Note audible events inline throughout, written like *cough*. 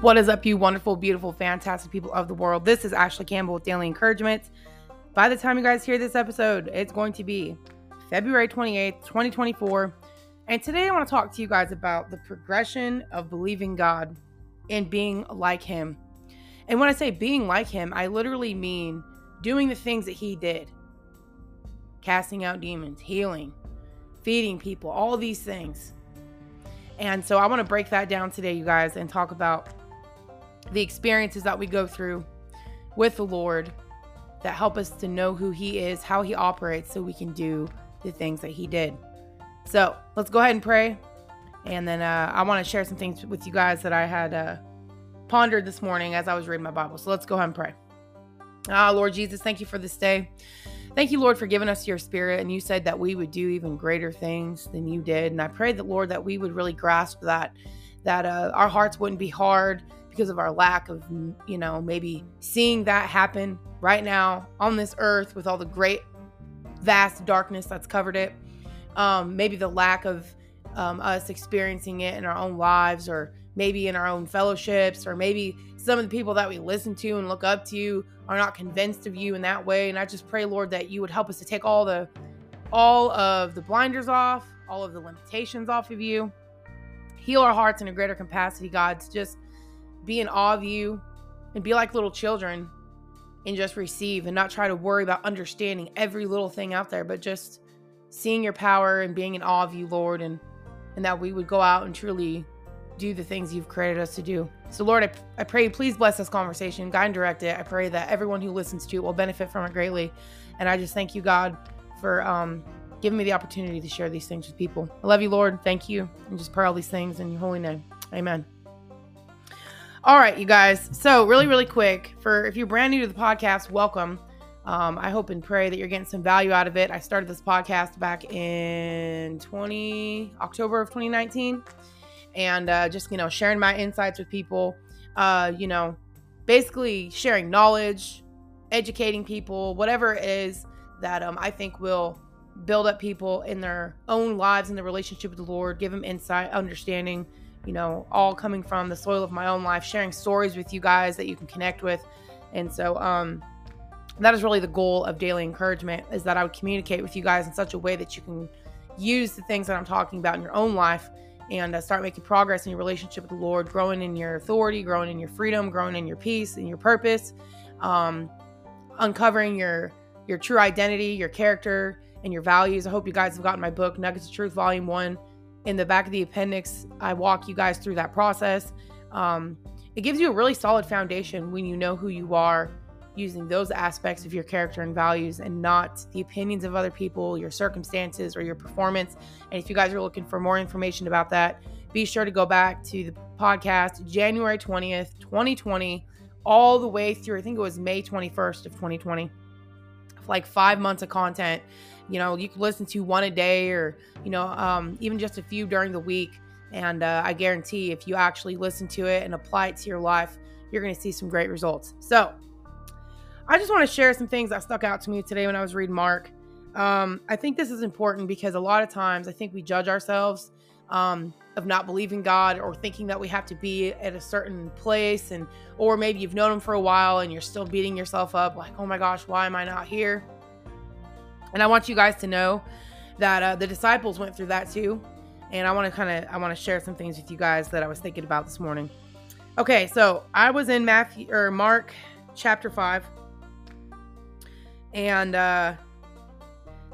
What is up, you wonderful, beautiful, fantastic people of the world? This is Ashley Campbell with Daily Encouragement. By the time you guys hear this episode, it's going to be February 28th, 2024. And today I want to talk to you guys about the progression of believing God and being like Him. And when I say being like Him, I literally mean doing the things that He did casting out demons, healing, feeding people, all these things. And so I want to break that down today, you guys, and talk about the experiences that we go through with the Lord that help us to know who He is, how He operates, so we can do the things that He did. So let's go ahead and pray. And then uh, I want to share some things with you guys that I had uh, pondered this morning as I was reading my Bible. So let's go ahead and pray. Ah, Lord Jesus, thank you for this day. Thank you, Lord, for giving us your spirit. And you said that we would do even greater things than you did. And I pray that, Lord, that we would really grasp that, that uh, our hearts wouldn't be hard, because of our lack of, you know, maybe seeing that happen right now on this earth with all the great, vast darkness that's covered it. Um, maybe the lack of um, us experiencing it in our own lives or maybe in our own fellowships or maybe some of the people that we listen to and look up to are not convinced of you in that way and i just pray lord that you would help us to take all the all of the blinders off all of the limitations off of you heal our hearts in a greater capacity god to just be in awe of you and be like little children and just receive and not try to worry about understanding every little thing out there, but just seeing your power and being in awe of you, Lord, and and that we would go out and truly do the things you've created us to do. So, Lord, I, I pray, please bless this conversation, guide and direct it. I pray that everyone who listens to it will benefit from it greatly. And I just thank you, God, for um, giving me the opportunity to share these things with people. I love you, Lord. Thank you. And just pray all these things in your holy name. Amen. All right, you guys. So, really, really quick, for if you're brand new to the podcast, welcome. Um, I hope and pray that you're getting some value out of it. I started this podcast back in 20 October of 2019, and uh, just you know sharing my insights with people. Uh, you know, basically sharing knowledge, educating people, whatever it is that um, I think will build up people in their own lives in the relationship with the Lord, give them insight, understanding you know, all coming from the soil of my own life, sharing stories with you guys that you can connect with. And so, um, that is really the goal of daily encouragement is that I would communicate with you guys in such a way that you can use the things that I'm talking about in your own life and uh, start making progress in your relationship with the Lord, growing in your authority, growing in your freedom, growing in your peace and your purpose, um, uncovering your your true identity, your character, and your values. I hope you guys have gotten my book, Nuggets of Truth, Volume One in the back of the appendix, I walk you guys through that process. Um, it gives you a really solid foundation when you know who you are using those aspects of your character and values and not the opinions of other people, your circumstances, or your performance. And if you guys are looking for more information about that, be sure to go back to the podcast January 20th, 2020, all the way through, I think it was May 21st of 2020. Like five months of content you know you can listen to one a day or you know um, even just a few during the week. And uh, i guarantee if you actually listen to it and apply it to your life you're going to see some great results. So i just want to share some things that stuck out to me today when i was reading mark. Um, i think this is important because a lot of times i think we judge ourselves um, of not believing god or thinking that we have to be at a certain place and or maybe you've known him for a while and you're still beating yourself up like oh my gosh why am i not here and I want you guys to know that uh, the disciples went through that too. And I want to kind of I want to share some things with you guys that I was thinking about this morning. Okay, so I was in Matthew or Mark chapter 5. And uh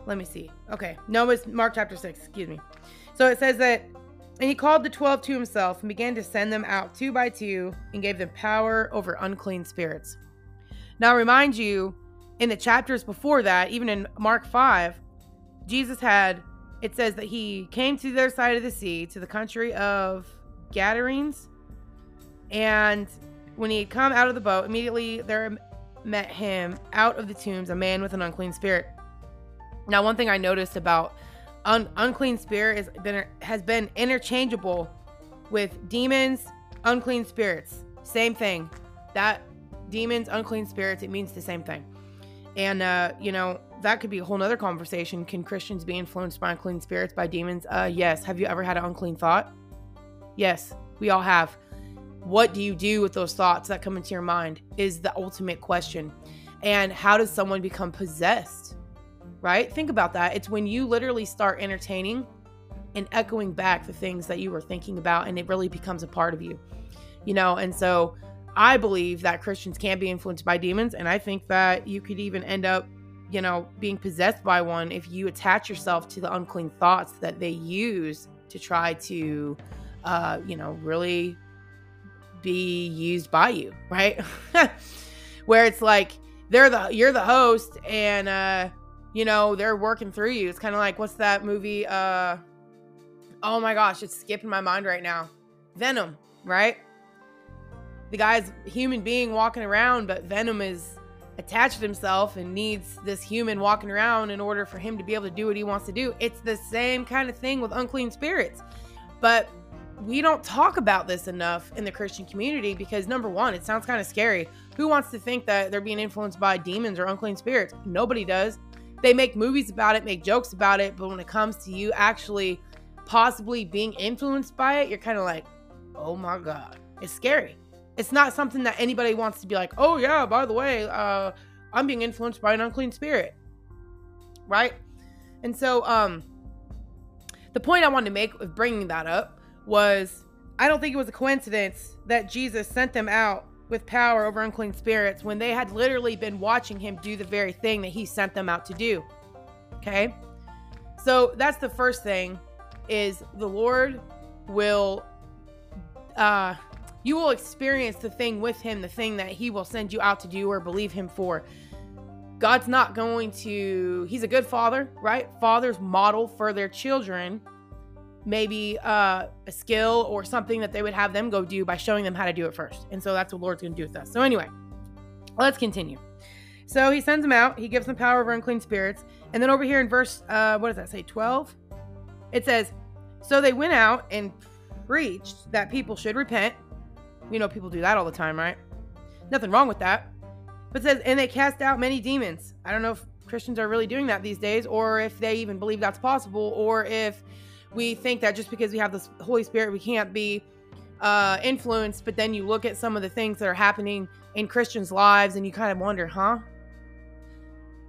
let me see. Okay. No, it's Mark chapter 6, excuse me. So it says that and he called the 12 to himself and began to send them out two by two and gave them power over unclean spirits. Now, I remind you in the chapters before that, even in Mark 5, Jesus had, it says that he came to their side of the sea, to the country of Gadarenes. And when he had come out of the boat, immediately there met him out of the tombs a man with an unclean spirit. Now, one thing I noticed about un- unclean spirit is been, has been interchangeable with demons, unclean spirits. Same thing. That demons, unclean spirits, it means the same thing. And, uh, you know, that could be a whole nother conversation. Can Christians be influenced by unclean spirits, by demons? Uh, yes. Have you ever had an unclean thought? Yes, we all have. what do you do with those thoughts that come into your mind is the ultimate question. And how does someone become possessed? Right? Think about that. It's when you literally start entertaining and echoing back the things that you were thinking about, and it really becomes a part of you, you know? And so I believe that Christians can be influenced by demons, and I think that you could even end up, you know, being possessed by one if you attach yourself to the unclean thoughts that they use to try to, uh, you know, really be used by you, *laughs* right? Where it's like they're the you're the host and uh you know, they're working through you. It's kind of like what's that movie uh Oh my gosh, it's skipping my mind right now. Venom, right? The guy's human being walking around, but Venom is attached to himself and needs this human walking around in order for him to be able to do what he wants to do. It's the same kind of thing with unclean spirits. But we don't talk about this enough in the Christian community because number one, it sounds kind of scary. Who wants to think that they're being influenced by demons or unclean spirits? Nobody does. They make movies about it, make jokes about it, but when it comes to you actually possibly being influenced by it, you're kind of like, oh my God. It's scary. It's not something that anybody wants to be like, oh yeah, by the way, uh, I'm being influenced by an unclean spirit. Right? And so, um, the point I wanted to make with bringing that up was I don't think it was a coincidence that Jesus sent them out with power over unclean spirits when they had literally been watching him do the very thing that he sent them out to do. Okay? So that's the first thing is the Lord will uh you will experience the thing with him, the thing that he will send you out to do or believe him for. God's not going to he's a good father, right? Fathers model for their children maybe uh, a skill or something that they would have them go do by showing them how to do it first. And so that's what Lord's going to do with us. So, anyway, let's continue. So he sends them out, he gives them power over unclean spirits. And then over here in verse, uh, what does that say, 12? It says, So they went out and preached that people should repent. You know, people do that all the time, right? Nothing wrong with that. But says, and they cast out many demons. I don't know if Christians are really doing that these days, or if they even believe that's possible, or if we think that just because we have the Holy Spirit, we can't be uh, influenced. But then you look at some of the things that are happening in Christians' lives, and you kind of wonder, huh?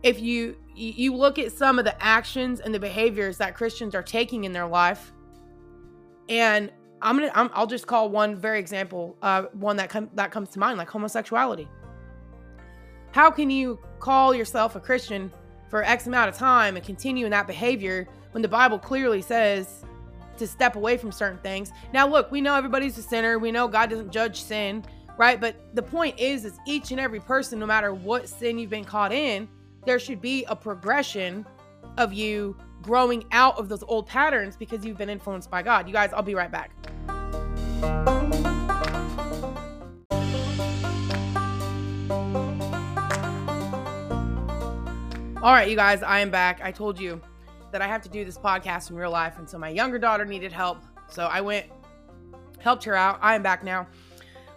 If you you look at some of the actions and the behaviors that Christians are taking in their life, and I'm gonna i will just call one very example, uh, one that com- that comes to mind, like homosexuality. How can you call yourself a Christian for X amount of time and continue in that behavior when the Bible clearly says to step away from certain things. Now, look, we know everybody's a sinner. We know God doesn't judge sin, right? But the point is, is each and every person, no matter what sin you've been caught in, there should be a progression of you growing out of those old patterns because you've been influenced by God. You guys, I'll be right back. All right, you guys, I am back. I told you that I have to do this podcast in real life. And so my younger daughter needed help. So I went, helped her out. I am back now.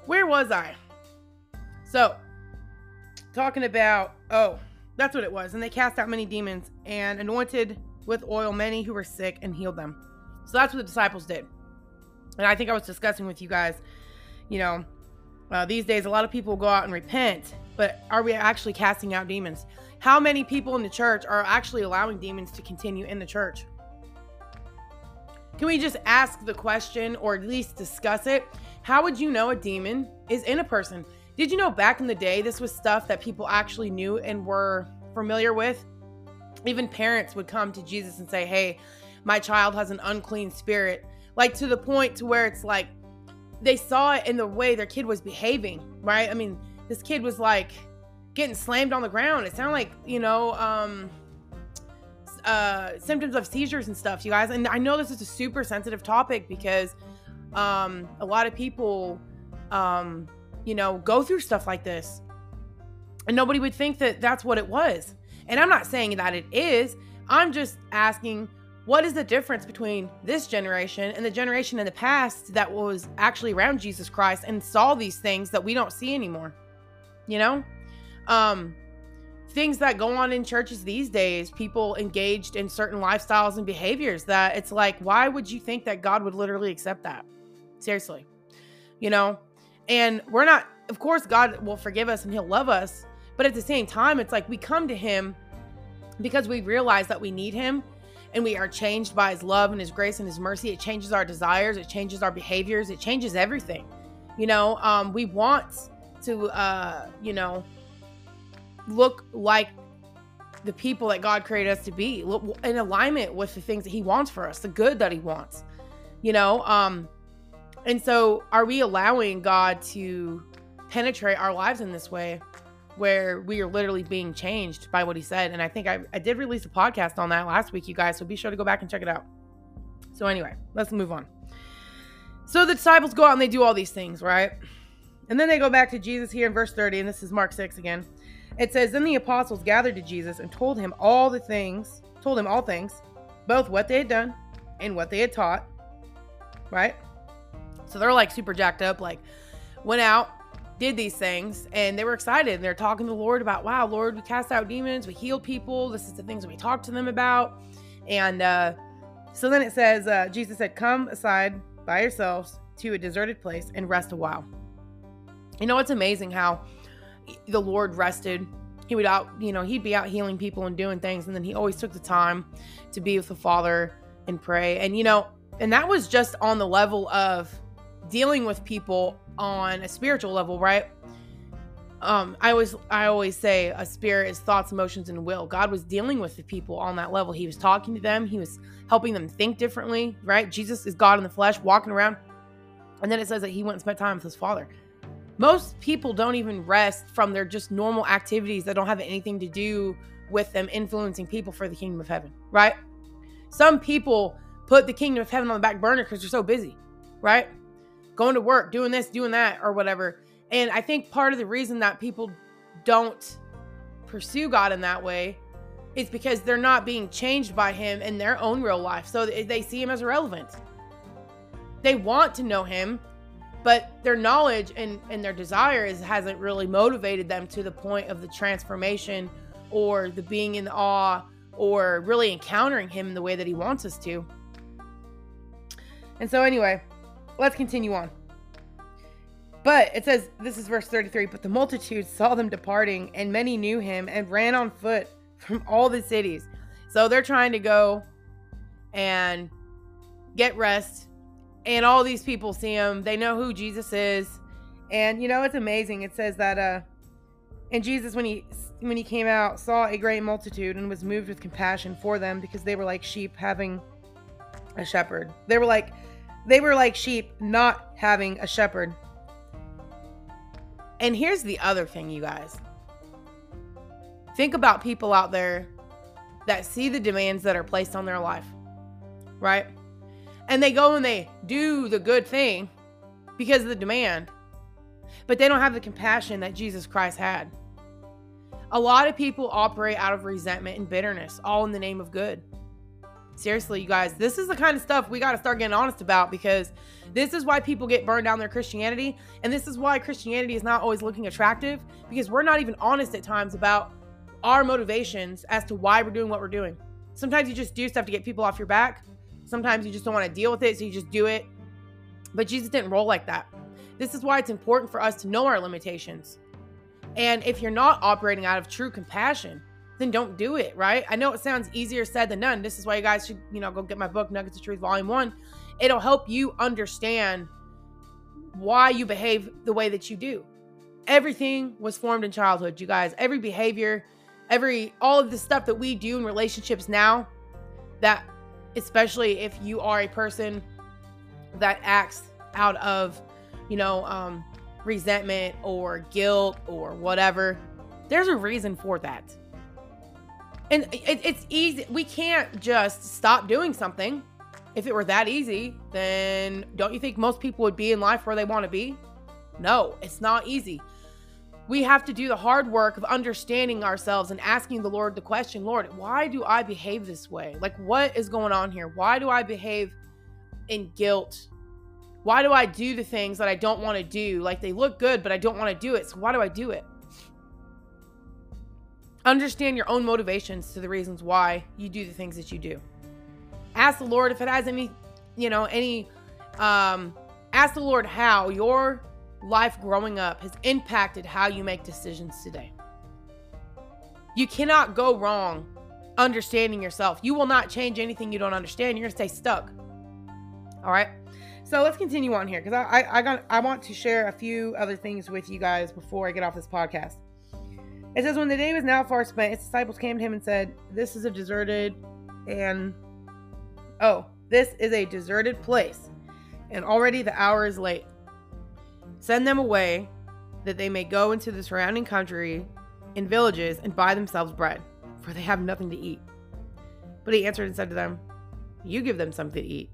Where was I? So, talking about, oh, that's what it was. And they cast out many demons and anointed with oil many who were sick and healed them. So that's what the disciples did. And I think I was discussing with you guys, you know, uh, these days a lot of people go out and repent, but are we actually casting out demons? How many people in the church are actually allowing demons to continue in the church? Can we just ask the question or at least discuss it? How would you know a demon is in a person? Did you know back in the day this was stuff that people actually knew and were familiar with? Even parents would come to Jesus and say, "Hey, my child has an unclean spirit." Like to the point to where it's like they saw it in the way their kid was behaving, right? I mean, this kid was like getting slammed on the ground. It sounded like, you know, um, uh, symptoms of seizures and stuff, you guys. And I know this is a super sensitive topic because um, a lot of people, um, you know, go through stuff like this. And nobody would think that that's what it was. And I'm not saying that it is. I'm just asking what is the difference between this generation and the generation in the past that was actually around Jesus Christ and saw these things that we don't see anymore? You know? um things that go on in churches these days people engaged in certain lifestyles and behaviors that it's like why would you think that god would literally accept that seriously you know And we're not, of course, God will forgive us and He'll love us. But at the same time, it's like we come to Him because we realize that we need Him and we are changed by His love and His grace and His mercy. It changes our desires, it changes our behaviors, it changes everything. You know, um, we want to, uh, you know, look like the people that God created us to be, in alignment with the things that He wants for us, the good that He wants. You know, um, and so are we allowing God to penetrate our lives in this way? Where we are literally being changed by what he said. And I think I, I did release a podcast on that last week, you guys. So be sure to go back and check it out. So, anyway, let's move on. So the disciples go out and they do all these things, right? And then they go back to Jesus here in verse 30, and this is Mark 6 again. It says, Then the apostles gathered to Jesus and told him all the things, told him all things, both what they had done and what they had taught, right? So they're like super jacked up, like, went out, did these things and they were excited. And they're talking to the Lord about, wow, Lord, we cast out demons, we heal people. This is the things we talk to them about. And uh, so then it says, uh, Jesus said, Come aside by yourselves to a deserted place and rest a while. You know, it's amazing how the Lord rested. He would out, you know, he'd be out healing people and doing things. And then he always took the time to be with the Father and pray. And, you know, and that was just on the level of dealing with people on a spiritual level, right? Um, I always I always say a spirit is thoughts, emotions, and will. God was dealing with the people on that level. He was talking to them, he was helping them think differently, right? Jesus is God in the flesh, walking around. And then it says that he went and spent time with his father. Most people don't even rest from their just normal activities that don't have anything to do with them influencing people for the kingdom of heaven, right? Some people put the kingdom of heaven on the back burner because they're so busy, right? Going to work, doing this, doing that, or whatever. And I think part of the reason that people don't pursue God in that way is because they're not being changed by Him in their own real life. So they see Him as irrelevant. They want to know Him, but their knowledge and, and their desires hasn't really motivated them to the point of the transformation or the being in awe or really encountering Him in the way that He wants us to. And so, anyway, let's continue on. But it says, this is verse 33 But the multitude saw them departing, and many knew him and ran on foot from all the cities. So they're trying to go and get rest. And all these people see him. They know who Jesus is. And you know, it's amazing. It says that uh and Jesus when he when he came out saw a great multitude and was moved with compassion for them because they were like sheep having a shepherd. They were like they were like sheep not having a shepherd. And here's the other thing, you guys. Think about people out there that see the demands that are placed on their life, right? And they go and they do the good thing because of the demand, but they don't have the compassion that Jesus Christ had. A lot of people operate out of resentment and bitterness, all in the name of good. Seriously, you guys, this is the kind of stuff we got to start getting honest about because this is why people get burned down their Christianity. And this is why Christianity is not always looking attractive because we're not even honest at times about our motivations as to why we're doing what we're doing. Sometimes you just do stuff to get people off your back. Sometimes you just don't want to deal with it, so you just do it. But Jesus didn't roll like that. This is why it's important for us to know our limitations. And if you're not operating out of true compassion, then don't do it, right? I know it sounds easier said than done. This is why you guys should, you know, go get my book, Nuggets of Truth, Volume 1. It'll help you understand why you behave the way that you do. Everything was formed in childhood, you guys. Every behavior, every, all of the stuff that we do in relationships now, that especially if you are a person that acts out of, you know, um, resentment or guilt or whatever, there's a reason for that and it, it's easy. We can't just stop doing something. If it were that easy, then don't you think most people would be in life where they want to be? No, it's not easy. We have to do the hard work of understanding ourselves and asking the Lord the question Lord, why do I behave this way? Like, what is going on here? Why do I behave in guilt? Why do I do the things that I don't want to do? Like, they look good, but I don't want to do it. So, why do I do it? Understand your own motivations to the reasons why you do the things that you do. Ask the Lord if it has any, you know, any um ask the Lord how your life growing up has impacted how you make decisions today. You cannot go wrong understanding yourself. You will not change anything you don't understand. You're gonna stay stuck. All right. So let's continue on here because I, I I got I want to share a few other things with you guys before I get off this podcast. It says when the day was now far spent, his disciples came to him and said, "This is a deserted and oh, this is a deserted place, and already the hour is late. Send them away, that they may go into the surrounding country and villages and buy themselves bread." for they have nothing to eat. But he answered and said to them, You give them something to eat.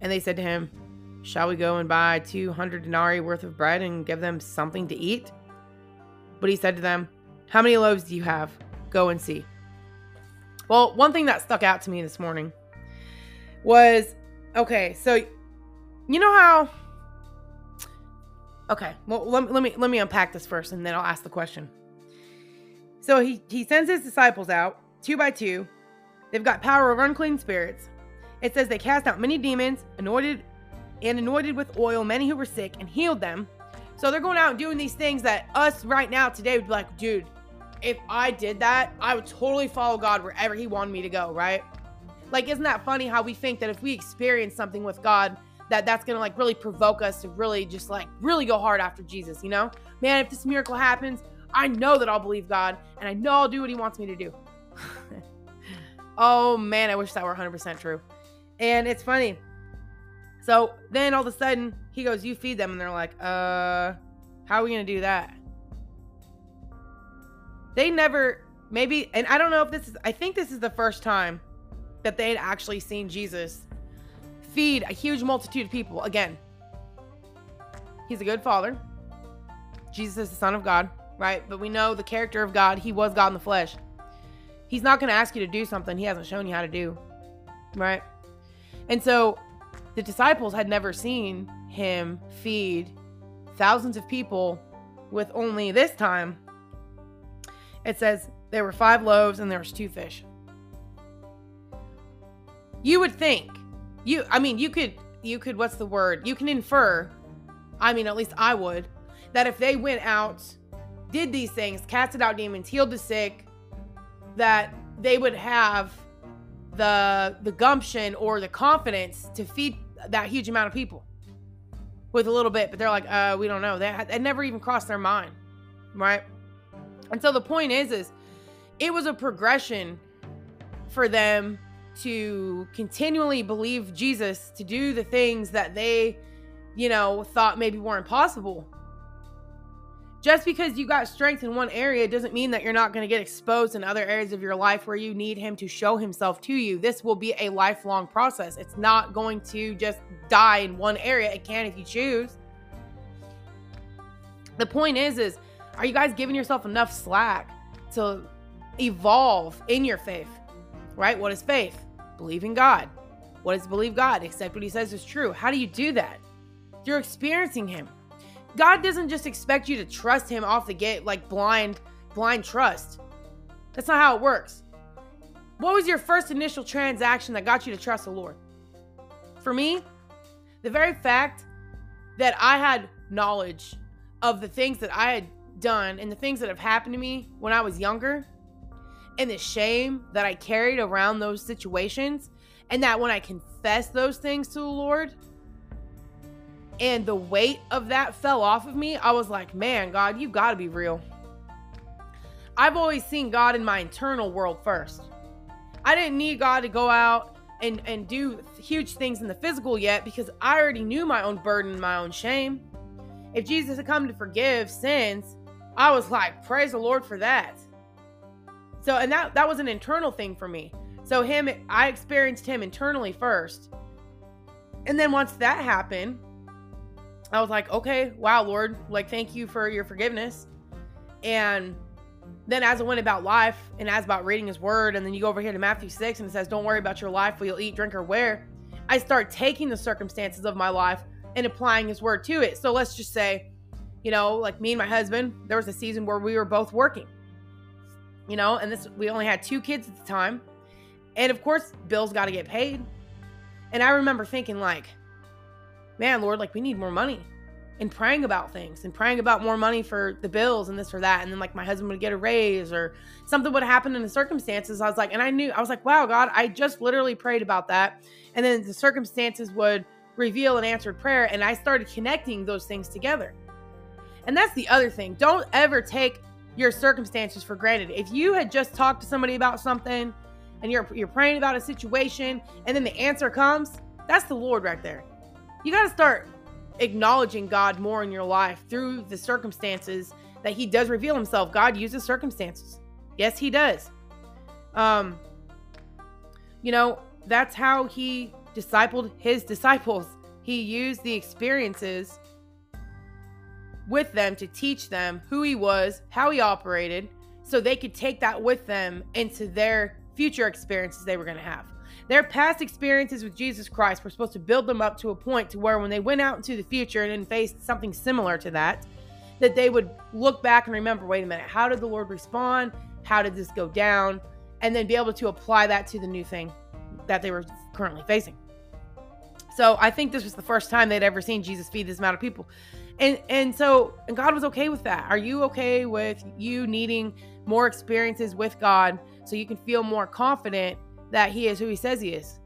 And they said to him, Shall we go and buy 200 denarii worth of bread and give them something to eat? But he said to them, How many loaves do you have? Go and see. Well, one thing that stuck out to me this morning was okay, so you know how Okay, well let, let me let me unpack this first and then I'll ask the question. So he, he sends his disciples out, two by two. They've got power over unclean spirits. It says they cast out many demons, anointed and anointed with oil many who were sick and healed them. So they're going out and doing these things that us right now today would be like, dude, if I did that, I would totally follow God wherever He wanted me to go, right? Like, isn't that funny how we think that if we experience something with God, that that's gonna like really provoke us to really just like really go hard after Jesus, you know? Man, if this miracle happens, I know that I'll believe God and I know I'll do what He wants me to do. *laughs* oh man, I wish that were 100% true. And it's funny. So then all of a sudden, he goes, You feed them. And they're like, Uh, how are we to do that? They never, maybe, and I don't know if this is, I think this is the first time that they had actually seen Jesus feed a huge multitude of people. Again, he's a good father. Jesus is the Son of God right? But we know the character of God, he was God in the flesh. He's not going to ask you to do something he hasn't shown you how to do, right? And so the disciples had never seen him feed thousands of people with only this time it says there were five loaves and there was two fish. You would think you I mean you could you could what's the word? You can infer I mean at least I would that if they went out did these things, casted out demons, healed the sick, that they would have the the gumption or the confidence to feed that huge amount of people with a little bit, but they're like, uh, we don't know. That it never even crossed their mind, right? And so the point is, is it was a progression for them to continually believe Jesus to do the things that they, you know, thought maybe weren't possible just because you got strength in one area doesn't mean that you're not going to get exposed in other areas of your life where you need him to show himself to you. This will be a lifelong process. It's not going to just die in one area. It can if you choose. The point is is are you guys giving yourself enough slack to evolve in your faith? Right? What is faith? Believe in God. What is believe God? Accept what he says is true. How do you do that? You're experiencing him God doesn't just expect you to trust him off the gate like blind, blind trust. That's not how it works. What was your first initial transaction that got you to trust the Lord? For me, the very fact that I had knowledge of the things that I had done and the things that have happened to me when I was younger, and the shame that I carried around those situations, and that when I confessed those things to the Lord, and the weight of that fell off of me, I was like, man, God, you got to be real. I've always seen God in my internal world first. I didn't need God to go out and, and do huge things in the physical yet because I already knew my own burden my own shame. If Jesus had come to forgive sins, I was like, praise the Lord for that. So, and that that was an internal thing for me. So him, I experienced him internally first. And then once that happened, I was like, okay, wow, Lord, like, thank you for your forgiveness. And then as I went about life and as about reading his word, and then you go over here to Matthew 6 and it says, Don't worry about your life, what you'll eat, drink, or wear. I start taking the circumstances of my life and applying his word to it. So let's just say, you know, like me and my husband, there was a season where we were both working. You know, and this we only had two kids at the time. And of course, bills got to get paid. And I remember thinking like, man, Lord, like we need more money. and praying about things and praying about more money for the bills and this or that. And then like my husband would get a raise or something would happen in the circumstances. I was like, and I knew, I was like, wow, God, I just literally prayed about that. And then the circumstances would reveal an answered prayer. And I started connecting those things together. And that's the other thing. Don't ever take your circumstances for granted. If you had just talked to somebody about something and you're you're praying about a situation and then the answer comes, that's the Lord right there. You got to start acknowledging God more in your life through the circumstances that he does reveal himself. God uses circumstances. Yes, he does. Um you know, that's how he discipled his disciples. He used the experiences with them to teach them who he was, how he operated, so they could take that with them into their future experiences they were going to have. Their past experiences with Jesus Christ were supposed to build them up to a point to where when they went out into the future and faced something similar to that, that they would look back and remember, wait a minute, how did the Lord respond? How did this go down? And then be able to apply that to the new thing that they were currently facing. So I think this was the first time they'd ever seen Jesus feed this amount of people. And and so and God was okay with that. Are you okay with you needing more experiences with God so you can feel more confident that he is who he says he is?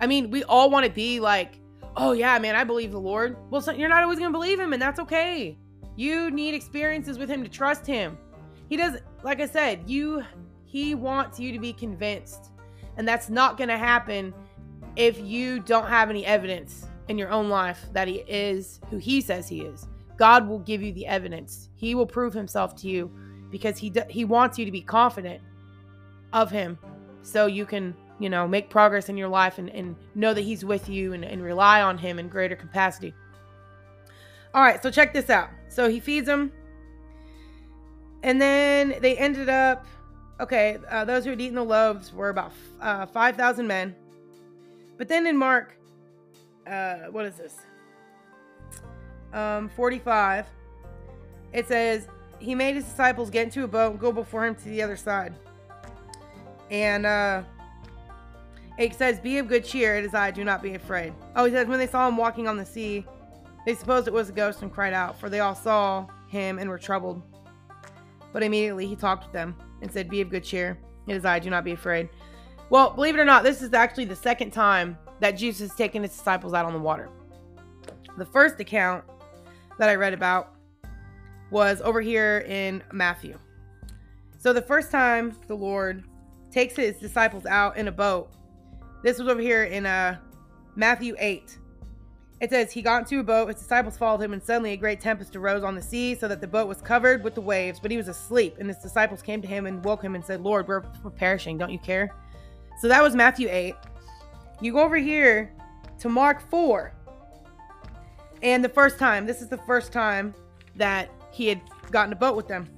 I mean, we all want to be like, "Oh yeah, man, I believe the Lord." Well, so you're not always to believe him and that's okay. You need experiences with him to trust him. He does like I said, you he wants you to be convinced. And that's not to happen if you don't have any evidence in your own life that he is who he says he is. God will give you the evidence. He will prove himself to you because he he wants you to be confident of him so you can, you know, make progress in your life and, and know that he's with you and, and rely on him in greater capacity. All right, so check this out. So he feeds them. And then they ended up, okay, uh, those who had eaten the loaves were about uh, 5,000 men. But then in Mark uh, what is this? Um, 45. It says, He made his disciples get into a boat and go before him to the other side. And uh, it says, Be of good cheer, it is I, do not be afraid. Oh, he says, When they saw him walking on the sea, they supposed it was a ghost and cried out, for they all saw him and were troubled. But immediately he talked with them and said, Be of good cheer, it is I, do not be afraid. Well, believe it or not, this is actually the second time that Jesus has taken his disciples out on the water. The first account that I read about was over here in Matthew. So the first time the Lord takes his disciples out in a boat, this was over here in uh, Matthew 8. It says, He got into a boat, his disciples followed him, and suddenly a great tempest arose on the sea, so that the boat was covered with the waves, but he was asleep. And his disciples came to him and woke him and said, Lord, we're, we're perishing. Don't you care? So that was Matthew 8. You go over here to Mark 4. And the first time, this is the first time that he had gotten a boat with them.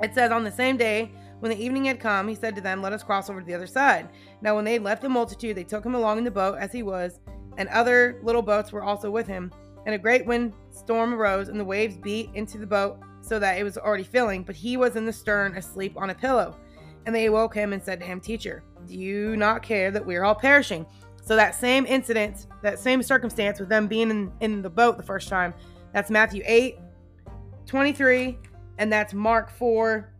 It says, On the same day, when the evening had come, he said to them, Let us cross over to the other side. Now, when they left the multitude, they took him along in the boat as he was, and other little boats were also with him. And a great wind storm arose, and the waves beat into the boat so that it was already filling, but he was in the stern asleep on a pillow. And they awoke him and said to him, Teacher, you not care that we are all perishing? So that same incident, that same circumstance with them being in, in the boat the first time, that's Matthew 8, 23, and that's Mark 4,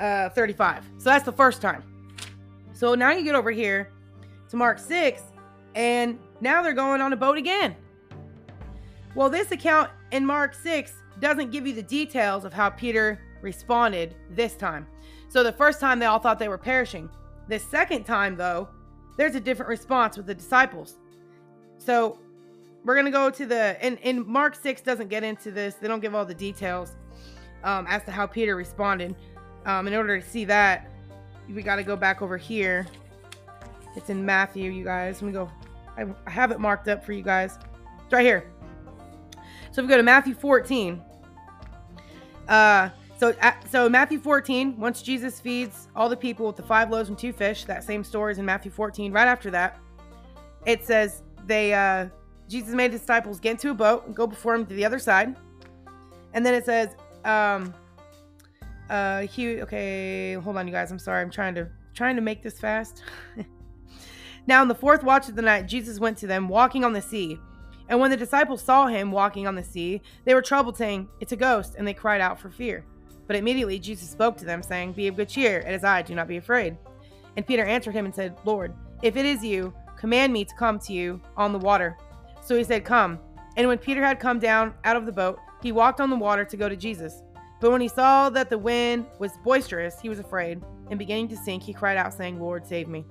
uh, 35. So that's the first time. So now you get over here to Mark 6, and now they're going on a boat again. Well, this account in Mark 6 doesn't give you the details of how Peter responded this time. So the first time they all thought they were perishing. The second time, though, there's a different response with the disciples. So we're going to go to the, and, and Mark 6 doesn't get into this, they don't give all the details um, as to how Peter responded. Um, in order to see that, we got to go back over here. It's in Matthew, you guys. Let me go. I, I have it marked up for you guys. It's right here. So if we go to Matthew 14, uh, so, so Matthew 14, once Jesus feeds all the people with the five loaves and two fish, that same story is in Matthew 14. Right after that, it says they uh, Jesus made his disciples get into a boat and go before him to the other side, and then it says, um, uh, he okay, hold on, you guys. I'm sorry, I'm trying to trying to make this fast. *laughs* now, in the fourth watch of the night, Jesus went to them walking on the sea. And when the disciples saw him walking on the sea, they were troubled, saying, It's a ghost, and they cried out for fear. But immediately Jesus spoke to them, saying, Be of good cheer, it is I, do not be afraid. And Peter answered him and said, Lord, if it is you, command me to come to you on the water. So he said, Come. And when Peter had come down out of the boat, he walked on the water to go to Jesus. But when he saw that the wind was boisterous, he was afraid, and beginning to sink, he cried out, saying, Lord, save me.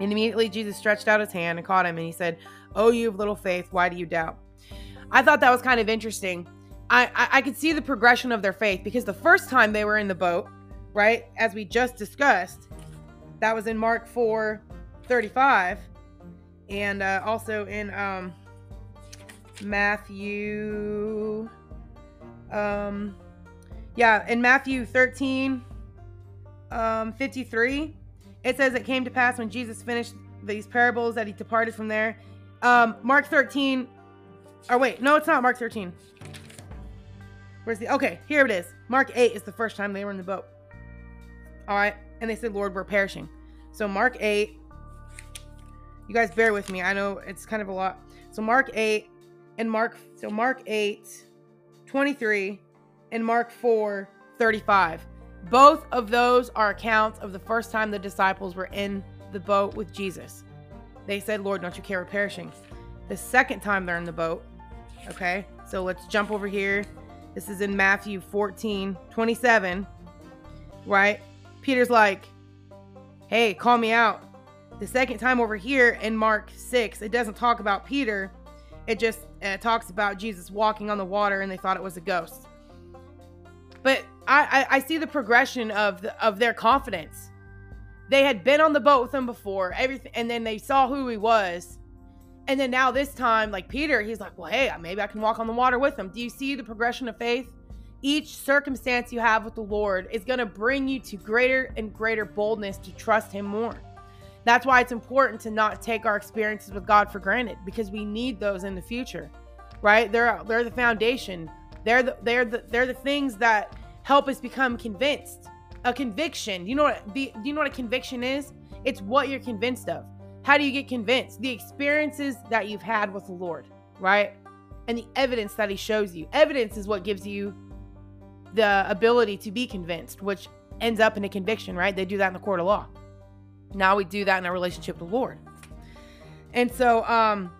And immediately Jesus stretched out his hand and caught him, and he said, Oh, you of little faith, why do you doubt? I thought that was kind of interesting. I, I, could see the progression of their faith because the first time they were in the boat, right, as we just discussed, that was in Mark 4 35, and uh, also in um, Matthew. Um, yeah, in Matthew 13, um, 53, it says it came to pass when Jesus finished these parables that he departed from there. Um, Mark 13, or wait, no, it's not Mark 13. Where's the, okay, here it is. Mark 8 is the first time they were in the boat. All right, and they said, Lord, we're perishing. So Mark 8, you guys bear with me. I know it's kind of a lot. So Mark 8 and Mark, so Mark 8, 23 and Mark 4 35. Both of those are accounts of the first time the disciples were in the boat with Jesus. They said, Lord, don't you care we're perishing? The second time they're in the boat, okay, so let's jump over here. This is in Matthew 14 27, right? Peter's like, hey, call me out. The second time over here in Mark 6, it doesn't talk about Peter, it just uh, talks about Jesus walking on the water and they thought it was a ghost. But I, I, I see the progression of the, of their confidence. They had been on the boat with him before, everything, and then they saw who he was. And then now this time, like Peter, he's like, well, hey, maybe I can walk on the water with him. Do you see the progression of faith? Each circumstance you have with the Lord is going to bring you to greater and greater boldness to trust him more. That's why it's important to not take our experiences with God for granted because we need those in the future. Right? They're they're the foundation they're the they're the they're the things that help us become convinced. A conviction. You know what the you know what a conviction is? It's what you're convinced of. How do you get convinced? The experiences that you've had with the Lord, right? And the evidence that he shows you. Evidence is what gives you the ability to be convinced, which ends up in a conviction, right? They do that in the court of law. Now we do that in our relationship with the Lord. And so um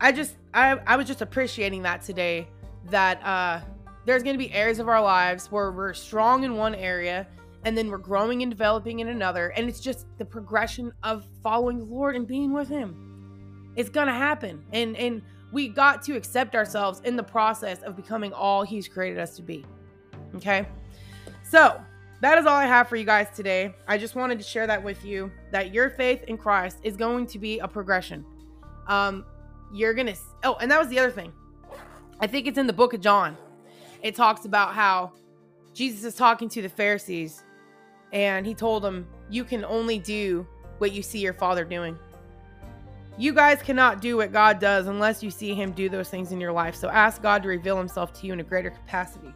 I just I I was just appreciating that today that uh, there's going to be areas of our lives where we're strong in one area and then we're growing and developing in another. And it's just the progression of following the Lord and being with Him. It's to happen. And, and we got to accept ourselves in the process of becoming all He's created us to be. Okay? So, that is all I have for you guys today. I just wanted to share that with you that your faith in Christ is going to be a progression. Um, you're gonna. Oh, and that was the other thing. I think it's in the book of John. It talks about how Jesus is talking to the Pharisees and he told him, You can only do what you see your father doing. You guys cannot do what God does unless you see him do those things in your life. So ask God to reveal himself to you in a greater capacity,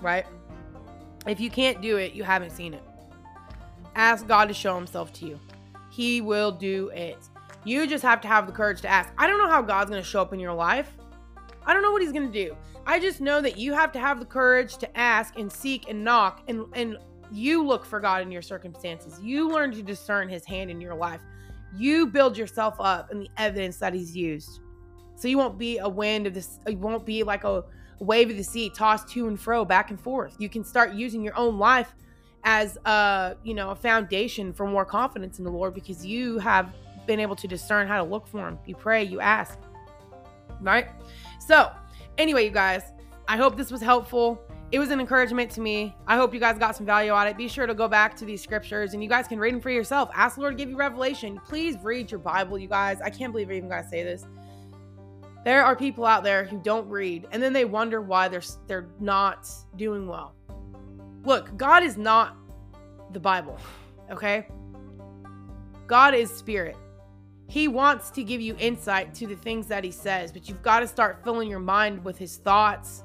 right? If you can't do it, you haven't seen it. Ask God to show himself to you. He will do it. You just have to have the courage to ask. I don't know how God's going to show up in your life. I don't know what he's going to do. I just know that you have to have the courage to ask and seek and knock and and you look for God in your circumstances. You learn to discern his hand in your life. You build yourself up in the evidence that he's used. So you won't be a wind of this you won't be like a wave of the sea tossed to and fro back and forth. You can start using your own life as a, you know, a foundation for more confidence in the Lord because you have been able to discern how to look for him. You pray, you ask. Right? So, anyway, you guys, I hope this was helpful. It was an encouragement to me. I hope you guys got some value out of it. Be sure to go back to these scriptures and you guys can read them for yourself. Ask the Lord to give you revelation. Please read your Bible, you guys. I can't believe I even gotta say this. There are people out there who don't read and then they wonder why they're they're not doing well. Look, God is not the Bible, *laughs* okay? God is spirit. He wants to give you insight to the things that he says, but you've got to start filling your mind with his thoughts,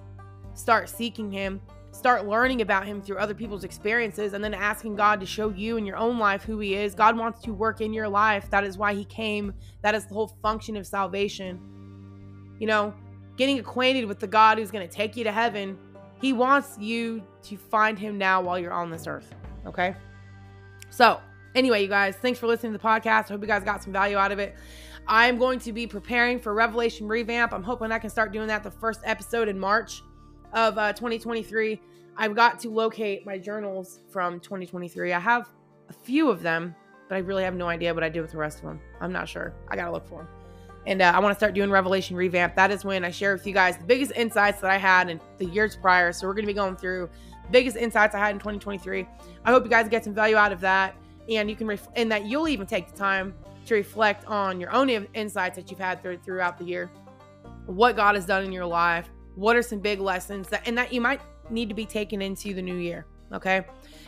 start seeking him, start learning about him through other people's experiences, and then asking God to show you in your own life who he is. God wants to work in your life. That is why he came. That is the whole function of salvation. you know, getting acquainted with the God who's going to take you to heaven. He wants you to find him now while you're on this earth. Okay. So, anyway, you guys, thanks for listening to the podcast. I hope you guys got some value out of it. I'm going to be preparing for Revelation Revamp. I'm hoping I can start doing that the first episode in March of uh, 2023. I've got to locate my journals from 2023. I have a few of them, but I really have no idea what I did with the rest of them. I'm not sure. I got to look for them. And uh, I want to start doing Revelation Revamp. That is when I share with you guys the biggest insights that I had in the years prior. So we're going to be going through biggest insights I had in 2023. I hope you guys get some value out of that. And you can, ref- and that you'll even take the time to reflect on your own insights that you've had through, throughout the year. What God has done in your life. What are some big lessons that, and that you might need to be taken into the new year. Okay.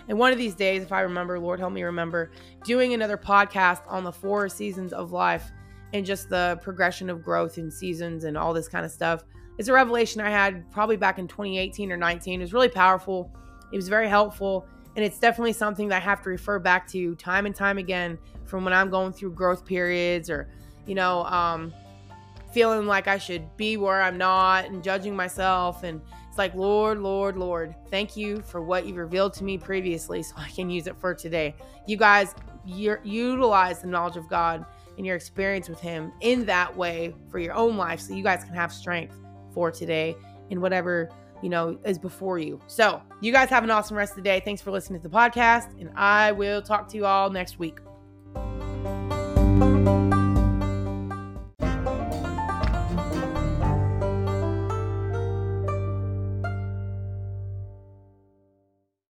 And one of these days, if I remember, Lord help me remember, doing another podcast on the four seasons of life and just the progression of growth in seasons and all this kind of stuff. It's a revelation I had probably back in 2018 or 19. It was really powerful. It was very helpful. And it's definitely something that I have to refer back to time and time again from when I'm going through growth periods or, you know, um, feeling like I should be where I'm not and judging myself. And it's like, Lord, Lord, Lord, thank you for what you've revealed to me previously so I can use it for today. You guys utilize the knowledge of God and your experience with Him in that way for your own life so you guys can have strength for today in whatever you know is before you. So, you guys have an awesome rest of the day. Thanks for listening to the podcast, and I will talk to you all next week.